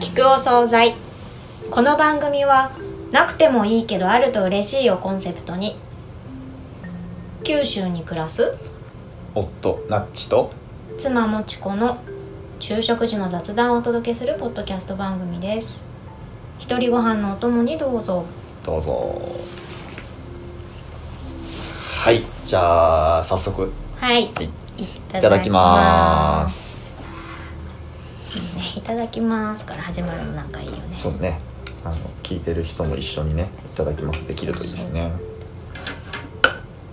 聞くお惣菜。この番組はなくてもいいけどあると嬉しいをコンセプトに。九州に暮らす？夫ナッチと。妻もちこの。昼食時の雑談をお届けするポッドキャスト番組です。一人ご飯のお供にどうぞ。どうぞ。はいじゃあ早速。はい。はい。いいただきますいただきますから始まるのなんかいいよね。そうね。あの聞いてる人も一緒にねいただきます。できるといいですね。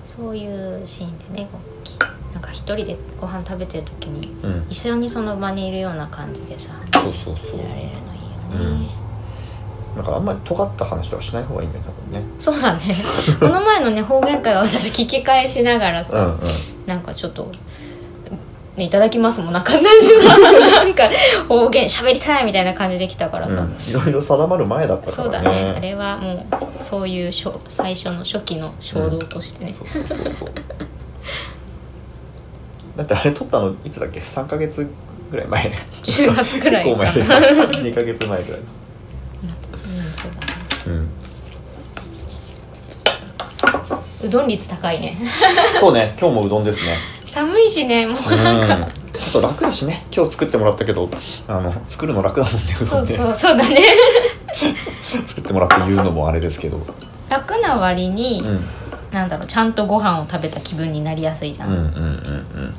そういうシーンでねなんか一人でご飯食べてる時にうん。一緒にその場にいるような感じでさそうそうそう。いられるのいいよね、だからあんまり尖った話はしない方がいいんだよ多分ね。そうだね。この前のね方言会は私聞き返しながらさ、うんうん。なんかちょっとね、いただきますもん。な感じななんか方言喋りたいみたいな感じで来たからさ、うん。いろいろ定まる前だったかそうだらね。あねれはもうそういう最初の初期の衝動としてね、そうそうそうそう。だってあれ撮ったのいつだっけ？3ヶ月ぐらい前。10月ぐらい結構前でか。な2ヶ月前ぐらい。うんそうだね。うん。うどん率高いね。そうね。今日もうどんですね寒いしねもううんなんか、ちょっと楽だしね。今日作ってもらったけどあの作るの楽だもんねそうそうそうだね。作ってもらって言うのもあれですけど。楽な割うに、ん。なんだろうちゃんとご飯を食べた気分になりやすいじゃん、うんうんうんうん。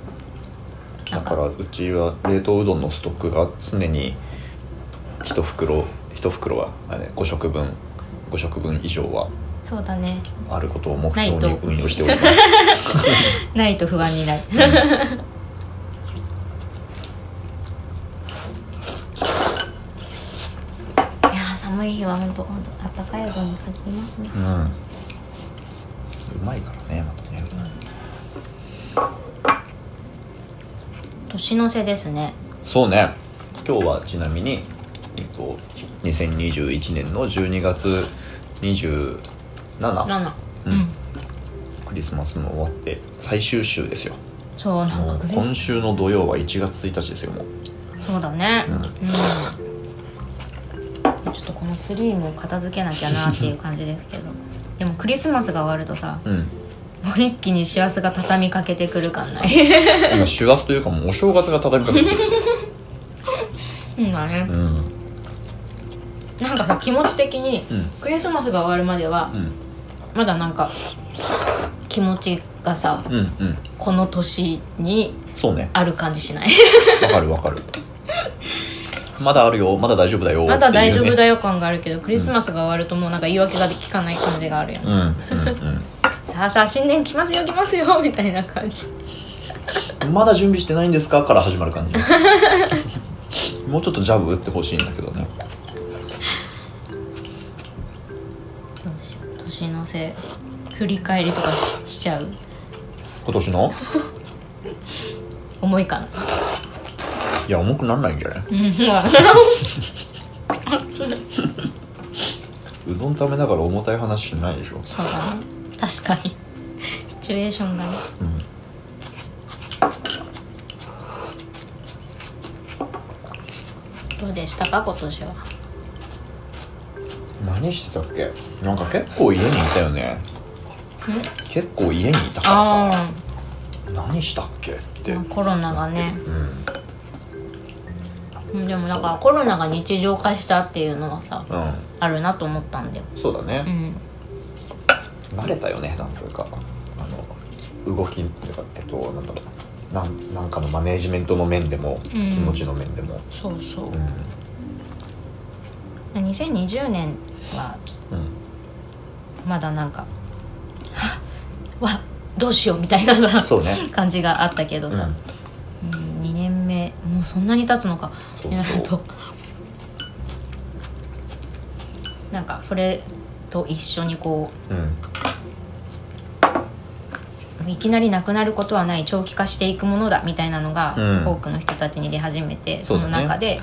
だからうちは冷凍うどんのストックが常に一袋一袋はあれ5食分5食分以上はそうだね。あることを目標に運用しております。ないと不安になる。いやー寒い日は本当本当あったかいうどんに限りますね。うん。うまいからねまたね。年の瀬ですね。そうね。今日はちなみに、えっと、2021年の12月27 7ううん。ん、クリスマスも終わって最終週ですよ。そうなんもうかクリス今週の土曜は1月1日ですよもう。そうだね。うん。うん、ちょっとこのツリーも片付けなきゃなっていう感じですけど。でもクリスマスが終わるとさうん。もう一気に師走が畳みかけてくる感ない？今師走というかもうお正月が畳みかけてくる。うんだね。うん。なんかさ気持ち的にうん。クリスマスが終わるまではうんまだなんか気持ちがさうんうん。この年にそうね。ある感じしない？わかるわかる。まだあるよ。まだ大丈夫だよ。まだ大丈夫だよよ感があるけどクリスマスが終わるともうなんか言い訳が効かない感じがあるよね、うんうんうん。さあさあ新年来ますよ来ますよみたいな感じ。まだ準備してないんですか？から始まる感じ。もうちょっとジャブ打ってほしいんだけどねせい振り返りとかしちゃう？今年の？重いかな。いや重くなんないんじゃない？うどん食べながら重たい話しないでしょ。そうだね。確かに。シチュエーションがね。うん。どうでしたか今年は？何してたっけ？なんか結構家にいたよね。ん結構家にいたからあさ何したっけって。あコロナがね。うん。うんでもなんかコロナが日常化したっていうのはさうあるなと思ったんだよ。んそうだね。う、ん。慣れたよねなんつうか。あの動きっていうかえっとなんだろう。なんなんかのマネージメントの面でも、うん。気持ちの面でも。そうそう。うん、2020年はうん、まだなんか「はっわどうしよう」みたいなね。感じがあったけどさ、うん。うん、2年目もうそんなに経つのか。そうになるとなんかそれと一緒にこうん。ういきなりなくなることはない長期化していくものだみたいなのが、うん。多くの人たちに出始めてその中で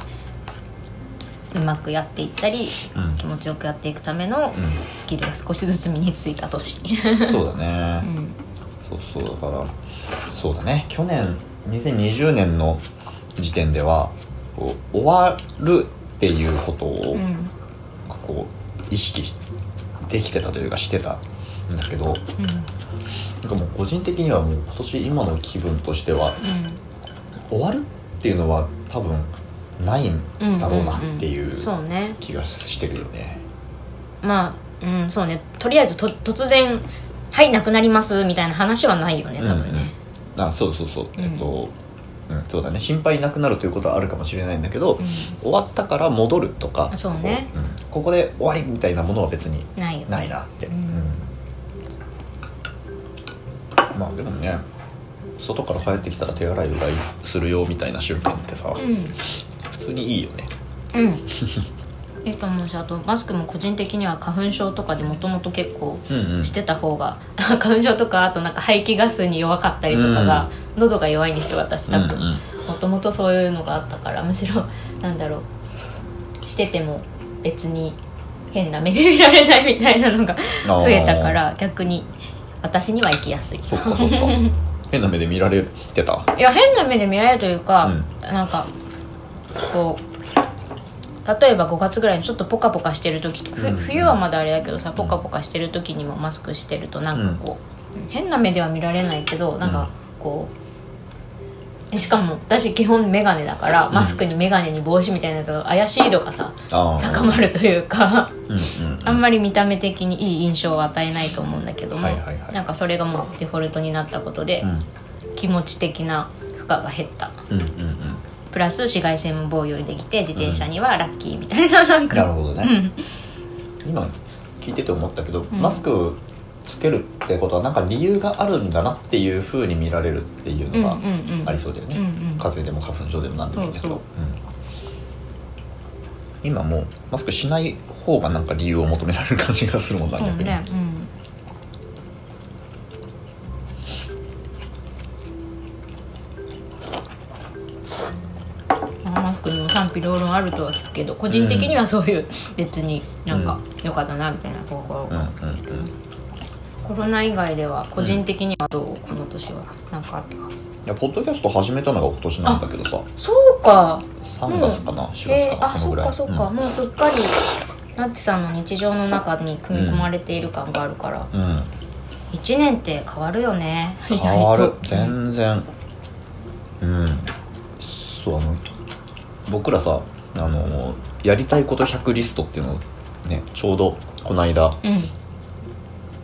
うまくやっていったりうん。気持ちよくやっていくためのうスキルが少しずつ身についた年、ん、そうだうね、ん、そうそうだからそうだね。去年2020年の時点ではこう終わるっていうことを、うん。こう意識できてたというかしてたんだけどうん。なんかもう個人的にはもう今年今の気分としては終わるっていうのは多分ないんうんだろうなっていんんうそうね。気がしてるよね。まあうんそうね。とりあえずと突然「はいなくなります」みたいな話はないよね多分ね、あそうそうそう、うん。えっと、うん、そうだね。心配なくなるということはあるかもしれないんだけど、うん。終わったから戻るとかそうね。こううん。ここで終わりみたいなものは別にないないなって、うん。うん。まあでもね外から帰ってきたら手洗いうがいするよみたいな瞬間ってさ、うん普通にいいよね。うん。いいと思うしあとマスクも個人的には花粉症とかでもともと結構うんうん。してた方が 花粉症とかあとなんか排気ガスに弱かったりとかが、喉が弱いんですよ私多分、うんうん。もともとそういうのがあったからむしろなんだろう。してても別に変な目で見られないみたいなのが増えたから逆に私には生きやすい。変な目で見られてた？いや変な目で見られるというか、うなんかこう例えば5月ぐらいにちょっとポカポカしてる時冬はまだあれだけどさポカポカしてる時にもマスクしてるとなんかこう、変な目では見られないけどなんかこうえしかも私基本眼鏡だからん。マスクに眼鏡に帽子みたいなのと怪しい度がさ高まるというかうんうんうん。あんまり見た目的にいい印象を与えないと思うんだけども、はいはいはい。なんかそれがもうデフォルトになったことで、うん。気持ち的な負荷が減った。うんうんうんプラス紫外線も防御できて自転車にはラッキーみたいな なんか。なるほどね、うん。今聞いてて思ったけど、うん。マスクつけるってことはなんか理由があるんだなっていうふうに見られるっていううんうんのがうん。ありそうだよね、うんうん。風邪でも花粉症でも何でもいいんだけど、今もうマスクしない方がなんか理由を求められる感じがするもんな逆に、ね。うんクにも賛否両論あるとは聞くけど個人的にはそういう別になんか良かったなみたいなところが、うんうんうん。コロナ以外では個人的にはどうこの年はなんかあった？いやポッドキャスト始めたのが今年なんだけどさ。そうか。3月かな、4月えー、かな、あそっそのぐらい。かそっか、うん。もうすっかりナッチさんの日常の中に組み込まれている感があるから、うん。一1年って変わるよね。変わる。全然。うん。そうあの僕らさあのやりたいこと100リストっていうのをねちょうどこの間うん。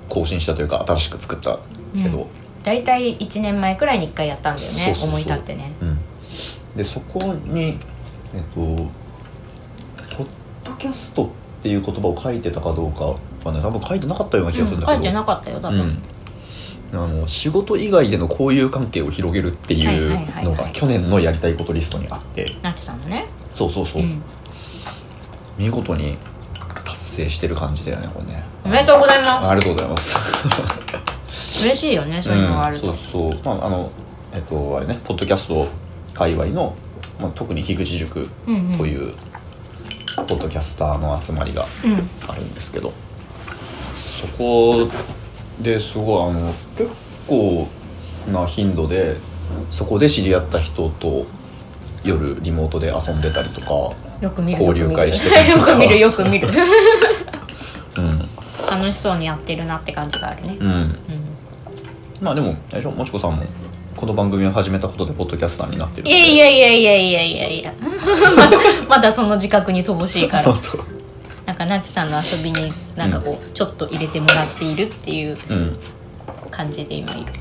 更新したというか新しく作ったけど、大体1年前くらいに1回やったんだよね思い立ってね。うん。でそこにえっとポッドキャストっていう言葉を書いてたかどうかはね多分書いてなかったような気がするんだけど、書いてなかったよ多分、うんあの仕事以外での交友関係を広げるっていうのが去年のやりたいことリストにあって。ナッチさんのね。そうそうそう、ん。見事に達成してる感じだよねこれね。おめでとうございます。ありがとうございます。嬉しいよねそういうのがあると、うん、そうそう。まああのえっとあれねポッドキャスト界隈の、まあ、特に樋口塾うんうん。というポッドキャスターの集まりがうん。あるんですけど。そこですごいあの結構な頻度でそこで知り合った人と夜リモートで遊んでたりとかよく見る交流会してたりとか。よく見る。よく見る うん。楽しそうにやってるなって感じがあるね。うん。うんまあでもあれでしょ？もちこさんもこの番組を始めたことでポッドキャスターになってるいやいやいやいやいやいやいや。まだ まだその自覚に乏しいからかナッチさんの遊びになんかこう、ちょっと入れてもらっているっていううん。感じで今いる。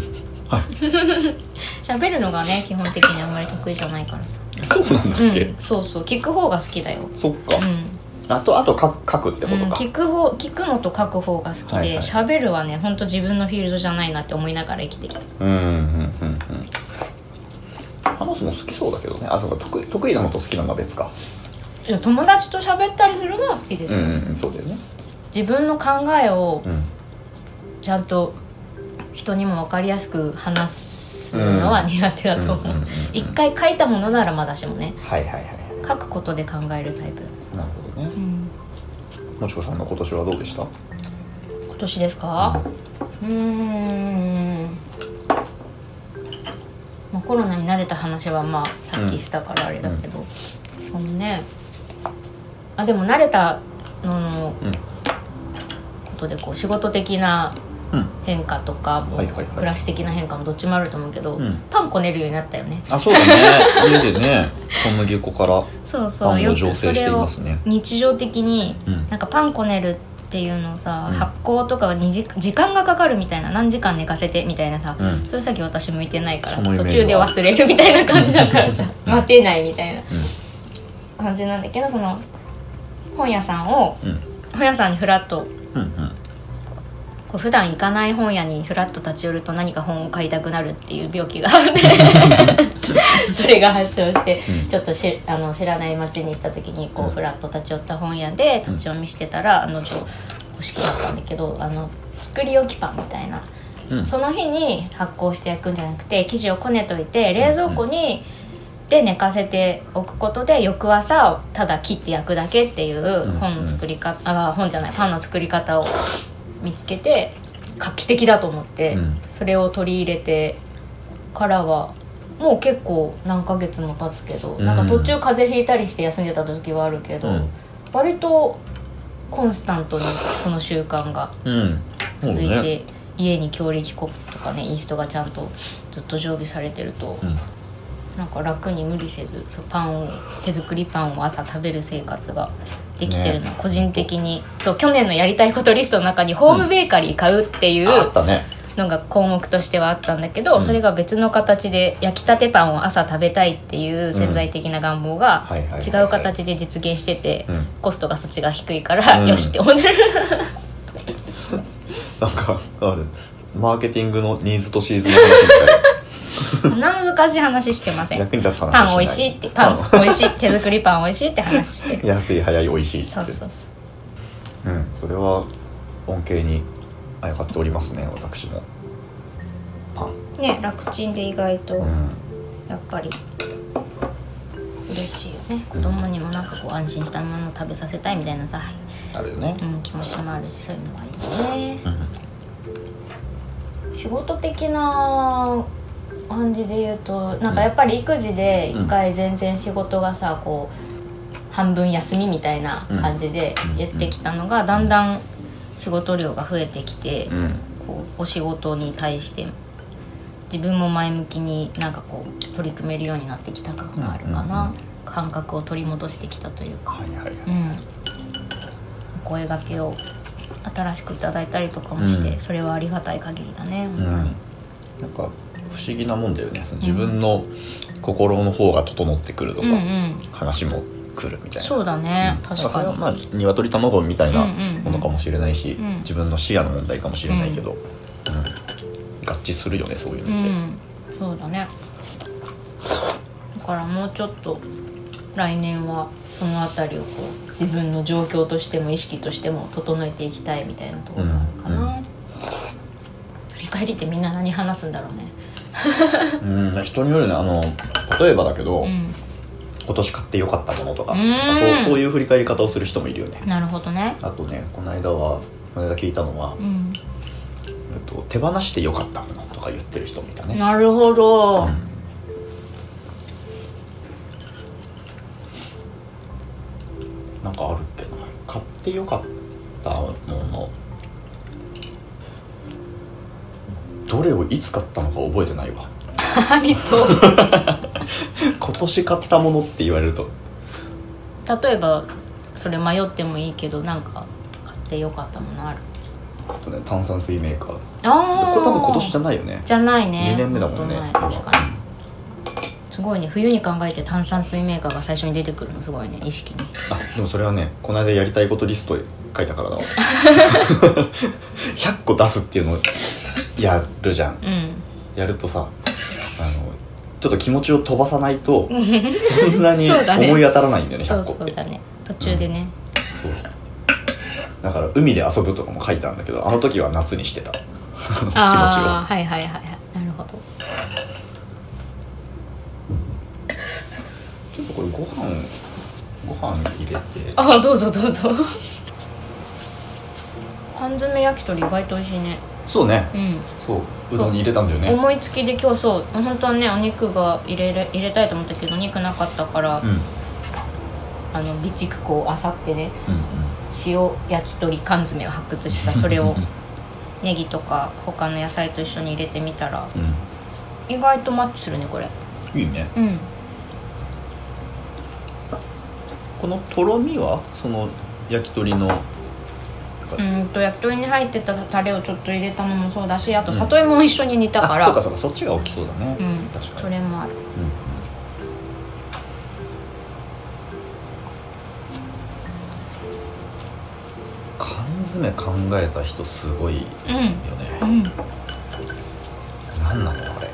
はい。喋るのがね基本的にあんまり得意じゃないからさ。そうなんだっけ、うん。そうそう。聞く方が好きだよ。そっか、うん。あとあと書書くってこうん、とか、聞く方聞くのと書く方が好きはいはい。で喋、るはね本当自分のフィールドじゃないなって思いながら生きてきた。うんうんうんうん。話すの好きそうだけどね。あそうか。得意得意なのと好きなのは別かいや友達と喋ったりするのは好きですよ、うんうんそうだよね。自分の考えをうん。ちゃんと人にも分かりやすく話すのは苦手だと思う,、一回書いたものならまだしもね。はいはいはい書くことで考えるタイプ。なるほどね。うん。もちこさんの今年はどうでした？今年ですか？うーん。まあ、コロナに慣れた話はまあさっきしたからあれだけど、そのねあでも慣れたののうん。ことでこう仕事的なうん。変化とかも、はいはいはい。暮らし的な変化もどっちもあると思うけど、うん。パンこねるようになったよね。あそうだね。家でね 小麦粉からそうそう。パンをよくそ醸成していれをますね。日常的にうん。なんかパンこねるっていうのをさ、うん。発酵とかがにじ時間がかかるみたいな何時間寝かせてみたいなさ、うん。そういう先私向いてないからそのイメ途ージは。中で忘れるみたいな感じだからさうん。待てないみたいなうん。感じなんだけどその本屋さんをうん。本屋さんにフラッとうんうん。こう普段行かない本屋にフラッと立ち寄ると何か本を買いたくなるっていう病気があって それが発症してうん。ちょっとしあの知らない町に行った時にこうフラッと立ち寄った本屋で立ち読みしてたらあのちょ欲しくなったんだけどあの作り置きパンみたいな。うん。その日に発酵して焼くんじゃなくて生地をこねといて冷蔵庫にで寝かせておくことで翌朝ただ切って焼くだけっていううん本の作り方、あ本じゃないパンの作り方を見つけて画期的だと思って、うん。それを取り入れてからはもう結構何ヶ月も経つけど、うん。なんか途中風邪ひいたりして休んでた時はあるけど、うん。割とコンスタントにその習慣が続いて、ね。家に強力粉とかねイーストがちゃんとずっと常備されてると、うんなんか楽に無理せずそうパンを手作りパンを朝食べる生活ができてるの、ね。個人的にそう去年のやりたいことリストの中にホームベーカリー買うっていうあったね。のが項目としてはあったんだけど、うん。それが別の形で焼きたてパンを朝食べたいっていう潜在的な願望がはいはいはいはい。違う形で実現してて、うん。コストがそっちが低いから、うん。よしって思ってる。なんかあるマーケティングのニーズとシーズンの話みたいそんな難しい話してません。役に立つ話パン美味しいってパンパ美味しい手作りパン美味しいって話して。る安い早い美味しいって。そうそうそう。うん。それは恩恵にあやかっておりますね私も。パン。ね楽ちんで意外とうん。やっぱり嬉しいよね。子供にもなんかこう安心したものを食べさせたいみたいなさ、あるよね。うん、気持ちもあるしそういうのはいいよね。うん。仕事的な感じで言うとなんかやっぱり育児で一回全然仕事がさこう半分休みみたいな感じでやってきたのがだんだん仕事量が増えてきてうん。こうお仕事に対して自分も前向きになんかこう取り組めるようになってきた感があるかうんな感覚を取り戻してきたというか。はいはいはい。うん。お声がけを新しくいただいたりとかもして、うん。それはありがたい限りだね。うん。本なんか不思議なもんだよね。自分の心の方が整ってくるとさ、当に、うんうん。話も来るみたいな。そうだね、うん。確かに。まあ鶏卵みたいなうんうんうん。ものかもしれないし、うん。自分の視野の問題かもしれないけど、うん。合致するよねそういううのって、ん。そうだね。だからもうちょっと来年はそのあたりをこう自分の状況としても意識としても整えていきたいみたいなところがあるかな、うん。振り返りってみんな何話すんだろうねうん。人によるねあの例えばだけど、うん。今年買ってよかったものとか、うん。そうそういう振り返り方をする人もいるよね。なるほどね。あとねこの間はこの間聞いたのは、うん。えっと、手放してよかったものとか言ってる人もいたね。なるほど、うん。なんかあるっけな。買ってよかったものどれをいつ買ったのか覚えてないわ。ありそう。今年買ったものって言われると。例えばそれ迷ってもいいけどなんか買ってよかったものある？あとね炭酸水メーカー。ああこれ多分今年じゃないよね。じゃないね。2年目だもんね。確かに。すごいね。冬に考えて炭酸水メーカーが最初に出てくるのすごいね意識に。あでもそれはねこの間やりたいことリスト書いたからだわ。100個出すっていうのをやるじゃん。うん。やるとさあのちょっと気持ちを飛ばさないと そんなに思い当たらないんだよねそう100個って。そうだね。途中でね、そう。だから海で遊ぶとかも書いたんだけどあの時は夏にしてた。気持ちを。ああはいはいはいはい。なるほど。ちょっとこれご飯ご飯入れて。ああどうぞどうぞ。缶詰焼き鳥意外と美味しいねそうね。うん。そううどんに入れたんだよね。思いつきで今日そう本当はねお肉が入れる入れたいと思ったけどお肉なかったから、うん。あの備蓄庫をあさってねうんうん。塩焼き鳥缶詰を発掘した。それをネギとか他の野菜と一緒に入れてみたらう意外とマッチするねこれ。んいいね。うん。このとろみはその焼き鳥のうんと焼き鳥に入ってたタレをちょっと入れたのもそうだしあと里芋も一緒に煮たから、あそうかそうかそっちが大きそうだね、うん。確かに。それもある。うん缶詰考えた人すごいようん。ね、うん。何なのあれ。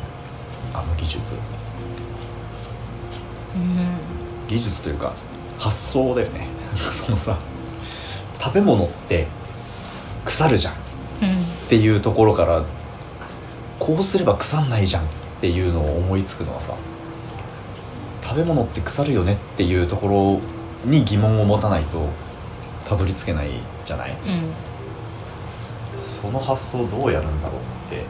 あの技術。うん。技術というか発想だよね。そのさ食べ物って腐るじゃん。っうん。ていうところからこうすれば腐んないじゃんっていうのを思いつくのはさ食べ物って腐るよねっていうところに疑問を持たないとたどり着けないじゃない？うん。その発想どうやるんだろうって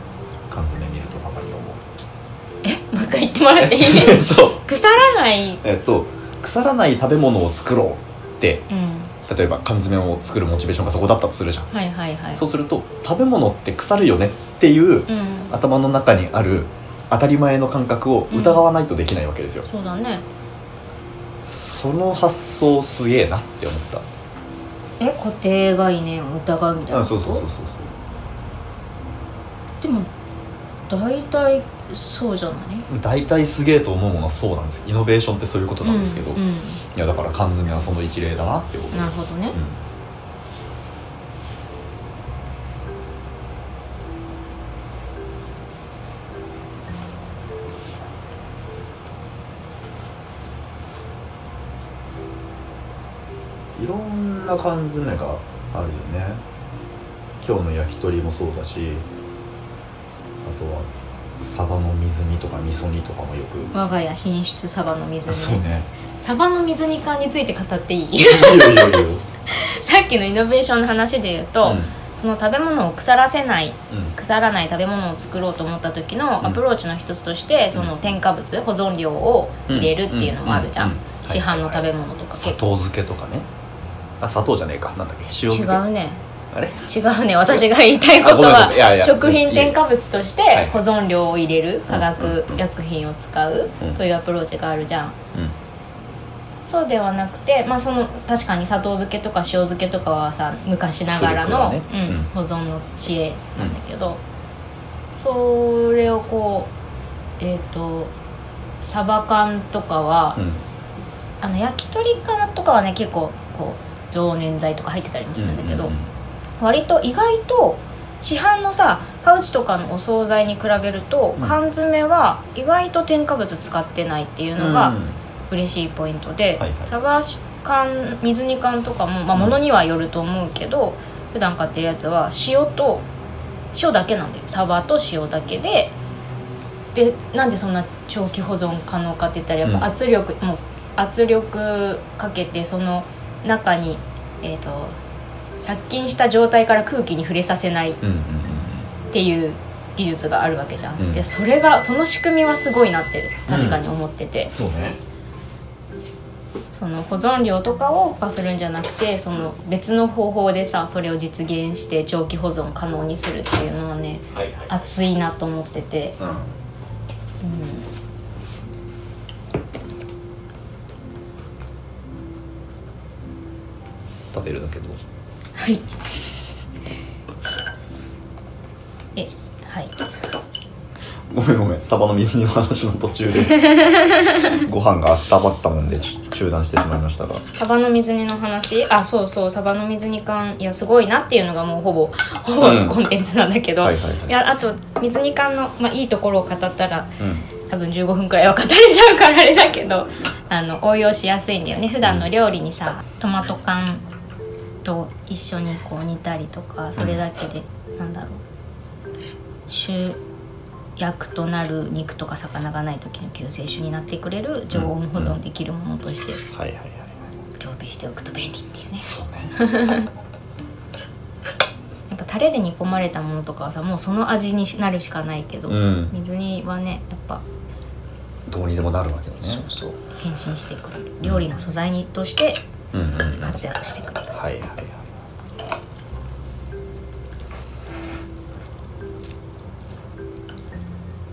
缶詰見るとたまに思う。もう一回言ってもらっていい？えっと。腐らない。えっと。腐らない食べ物を作ろうってうん例えば缶詰を作るモチベーションがそこだったとするじゃん。はいはいはい。そうすると食べ物って腐るよねっていううん。頭の中にある当たり前の感覚を疑わないとできないわけですよ、そうだね。その発想すげえなって思った。え固定概念を疑うみたいなあことそうそうそうそう。でも大体そうじゃない？大体すげえと思うものはそうなんです。イノベーションってそういうことなんですけど、いうんうん。やだから缶詰はその一例だなって思う、なるほどね。うん。いろんな缶詰があるよね。今日の焼き鳥もそうだしあとはサバの水煮とか味噌煮とかもよく。我が家品質サバの水煮。そうね。サバの水煮缶について語っていい？さっきのイノベーションの話で言うと、その食べ物を腐らせないうん。うん腐らない食べ物を作ろうと思った時のうん。アプローチの一つとして、その添加物保存料を入れるっていうのもあるじゃん、ううう市販の食べ物とか。砂糖漬けとかね。あ砂糖じゃねえか。なんだっけ？塩違漬け。うねあれ？違うね。私が言いたいことは食品添加い物としはい。て保存料を入れる化うん学うんうん薬品を使ううんというアプローチがあるじゃん。そうではなくて、まあ、その確かに砂糖漬けとか塩漬けとかはさ昔ながらの、ね。うんうん。保存の知恵なんだけど、それをこうえっ、とサバ缶とかは、うん。うんあの焼き鳥缶とかはね結構こう常粘剤とか入ってたりもするんだけど、うんうん割と意外と市販のさパウチとかのお惣菜に比べると、うん。缶詰は意外と添加物使ってないっていうのが嬉しいポイントで、はいはい。サバ缶水煮缶とかも、まあ、ものにはよると思うけど、普段買ってるやつは塩と塩だけなんだよ。サバと塩だけででなんでそんな長期保存可能かって言ったらやっぱ圧力、もう圧力かけてその中にえっ、と殺菌した状態から空気に触れさせないっうんうんうん。ていう技術があるわけじゃん、うん。でそれがその仕組みはすごいなって確かに思ってて、そうね。その保存料とかをパするんじゃなくてその別の方法でさそれを実現して長期保存可能にするっていうのはねはいはい。熱いなと思ってて、うん。うん、食べるだけどはい。えはい。ごめんごめん。サバの水煮の話の途中で ご飯が温まったもんでち中断してしまいましたが。サバの水煮の話？あそうそう。サバの水煮缶。いやすごいなっていうのがもうほぼほぼうん。コンテンツなんだけど、はいはいはい。いやあと水煮缶の、まあ、いいところを語ったらうん。多分15分くらいは語れちゃうからあれだけどあの応用しやすいんだよね。普段の料理にさトマト缶と一緒にこう煮たりとかそれだけで、なんだろう。主役となる肉とか魚がない時の救世主になってくれる常温保存できるものとして常備しておくと便利っていうね。そうね。やっぱタレで煮込まれたものとかはさもうその味になるしかないけど、うん。水煮はねやっぱどうにでもなるわけだね。そう。そう。変身してくれる。料理の素材にとして活躍してくれる。はいはいはい。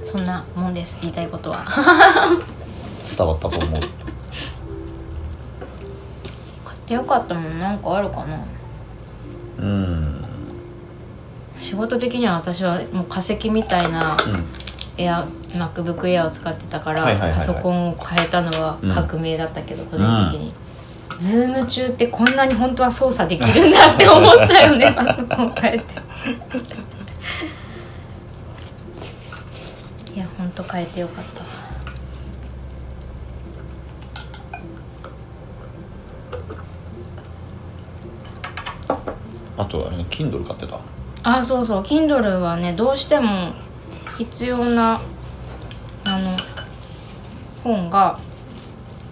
そんなもんです。言いたいことは。伝わったと思う。買ってよかったもん。なんかあるかな。うん。仕事的には私はもう化石みたいなエア MacBook Air を使ってたから、パソコンを変えたのは革命だったけど、個人的に、ズーム中ってこんなに本当は操作できるんだって思ったよねパソコン変えて。いや本当変えてよかった。わあとあれね Kindle 買ってた。あそうそう。Kindle はねどうしても必要なあの本が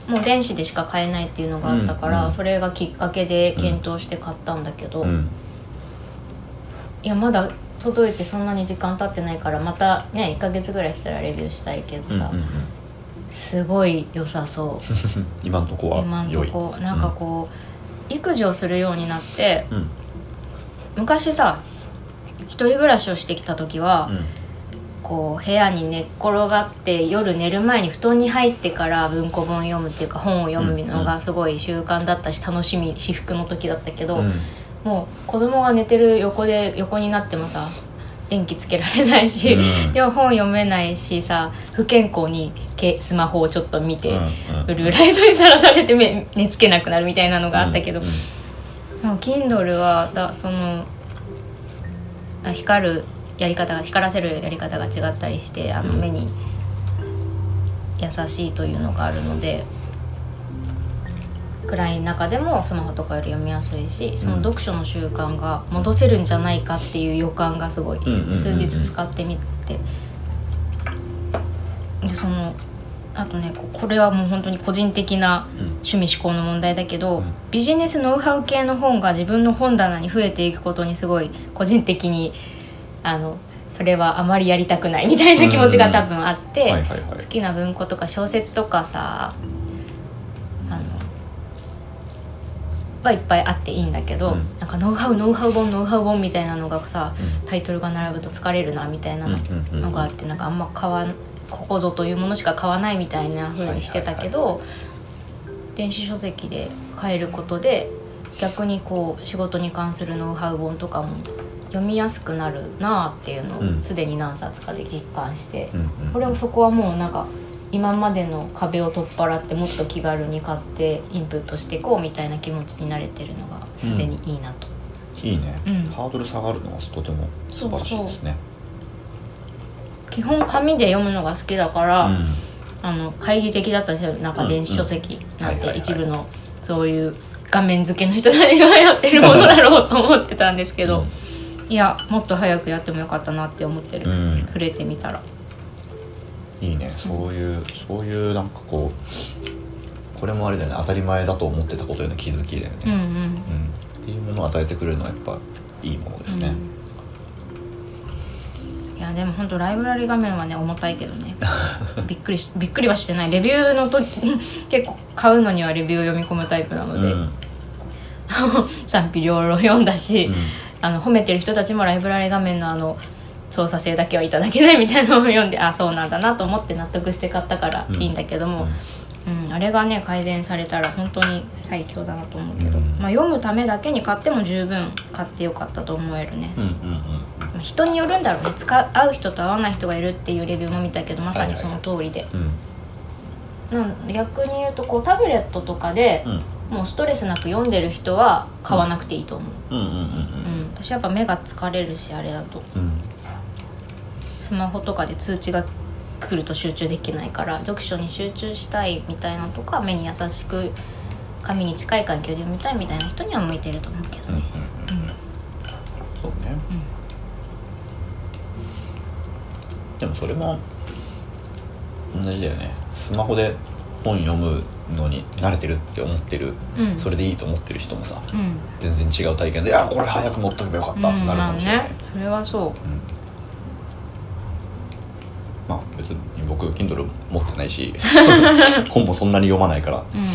もう電子でしか買えないっていうのがあったから、うんうん。それがきっかけで検討して買ったんだけど、うん。いやまだ届いてそんなに時間経ってないからまたね1ヶ月ぐらいしたらレビューしたいけどさ、うんうんうん。すごい良さそう。今んとこは今んとこなんかこう、育児をするようになってうん。昔さ一人暮らしをしてきた時は、うんこう部屋に寝っ転がって夜寝る前に布団に入ってから文庫本読むっていうか本を読むのがすごい習慣だったし楽しみ至福の時だったけど、うん。もう子供が寝てる横で横になってもさ電気つけられないし、うん。本読めないしさ不健康にけスマホをちょっと見て、うんうん。ブルーライトにさらされて目寝つけなくなるみたいなのがあったけど、うん。もう Kindle はだそのあ光るやり方が光らせるやり方が違ったりしてあのうん。目に優しいというのがあるので暗い中でもスマホとかより読みやすいしそのうん。読書の習慣が戻せるんじゃないかっていう予感がすごい数日使ってみて。でそのあとねここれはもう本当に個人的なうん。趣味思考の問題だけど、うん。ビジネスノウハウ系の本が自分の本棚に増えていくことにすごい個人的にあのそれはあまりやりたくないみたいな気持ちが多分あって、はいはいはい。好きな文庫とか小説とかさあのはいっぱいあっていいんだけど、うん。なんかノウハウノウハウ本ノウハウ本みたいなのがさうタイトルが並ぶと疲れるなみたいなの,、んうんうんうん。があってなんかあんま買わんここぞというものしか買わないみたいな風にしてたけど、電子書籍で買えることで逆にこう仕事に関するノウハウ本とかも読みやすくなるなあっていうのうん。をすでに何冊かで実感して、うんうんこれをそこはもうなんか今までの壁を取っ払ってもっと気軽に買ってインプットしていこうみたいな気持ちになれてるのがすでにいいなと、いいね、うん。ハードル下がるのはとても素晴らしいですね。基本紙で読むのが好きだから、うん。あの懐疑的だったんですよなんか電子書籍なんて一部のそういう画面付けの人たちがやってるものだろうと思ってたんですけど、いやもっと早くやってもよかったなって思ってる、うん。触れてみたら。いいね。そういうそういうなんかこうこれもあれだよね。当たり前だと思ってたことへの気づきだようんうん。ね、うん。っていうものを与えてくれるのはやっぱいいものですね、うん。いやでも本当ライブラリ画面はね重たいけどね。びっくりしびっくりはしてない。レビューのと 結構買うのにはレビューを読み込むタイプなので、うん。賛否両論読んだし、うんあの褒めてる人たちもライブラリ画面のあの操作性だけはいただけないみたいなのを読んであそうなんだなと思って納得して買ったからいいんだけども、うん。あれがね改善されたら本当に最強だなと思うけど、うん。まあ、読むためだけに買っても十分買ってよかったと思えるね、うんうんうんまあ人によるんだろうね。使う合う人と合わない人がいるっていうレビューも見たけどまさにその通りで、うん。なん逆に言うとこうタブレットとかでうんもうストレスなく読んでる人は買わなくていいと思う、うんうんうんうん。私やっぱ目が疲れるしあれだと。うん。スマホとかで通知が来ると集中できないから読書に集中したいみたいなとか目に優しく紙に近い環境で読みたいみたいな人には向いてると思うけどうんうんね、うん。そうね。うん。でもそれも同じだよね。スマホで本読むのに慣れてるって思ってる、うん。それでいいと思ってる人もさうん。全然違う体験で「いやこれ早く持っとけばよかった」ってなるかもしれない、うんまあねそれはそう。まあ別に僕 Kindle 持ってないし 本もそんなに読まないからうん。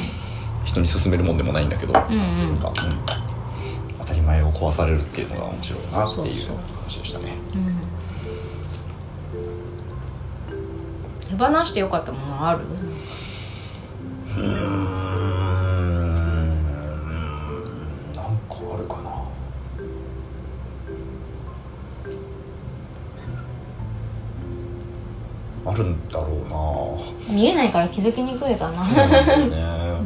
人に勧めるもんでもないんだけど、うんうん。なんか、うん。当たり前を壊されるっていうのが面白いなっていう。話でしたね。うん。手放してよかったものある？うーん。なんかあるかな。あるんだろう見えないから気づきにくいかな。なそうなんだよう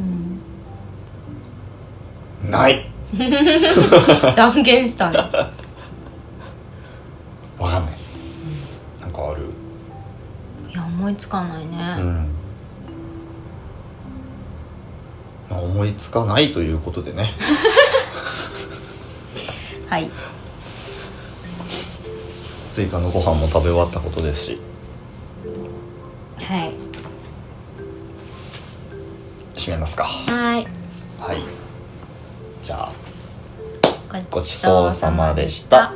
ねん。ない。断言したねわかんない。なんかある。いや思いつかないね、うんまあ思いつかないということでね。はい。追加のご飯も食べ終わったことですし。はい。締めますか。はい。はい。じゃあごごちそうさまでした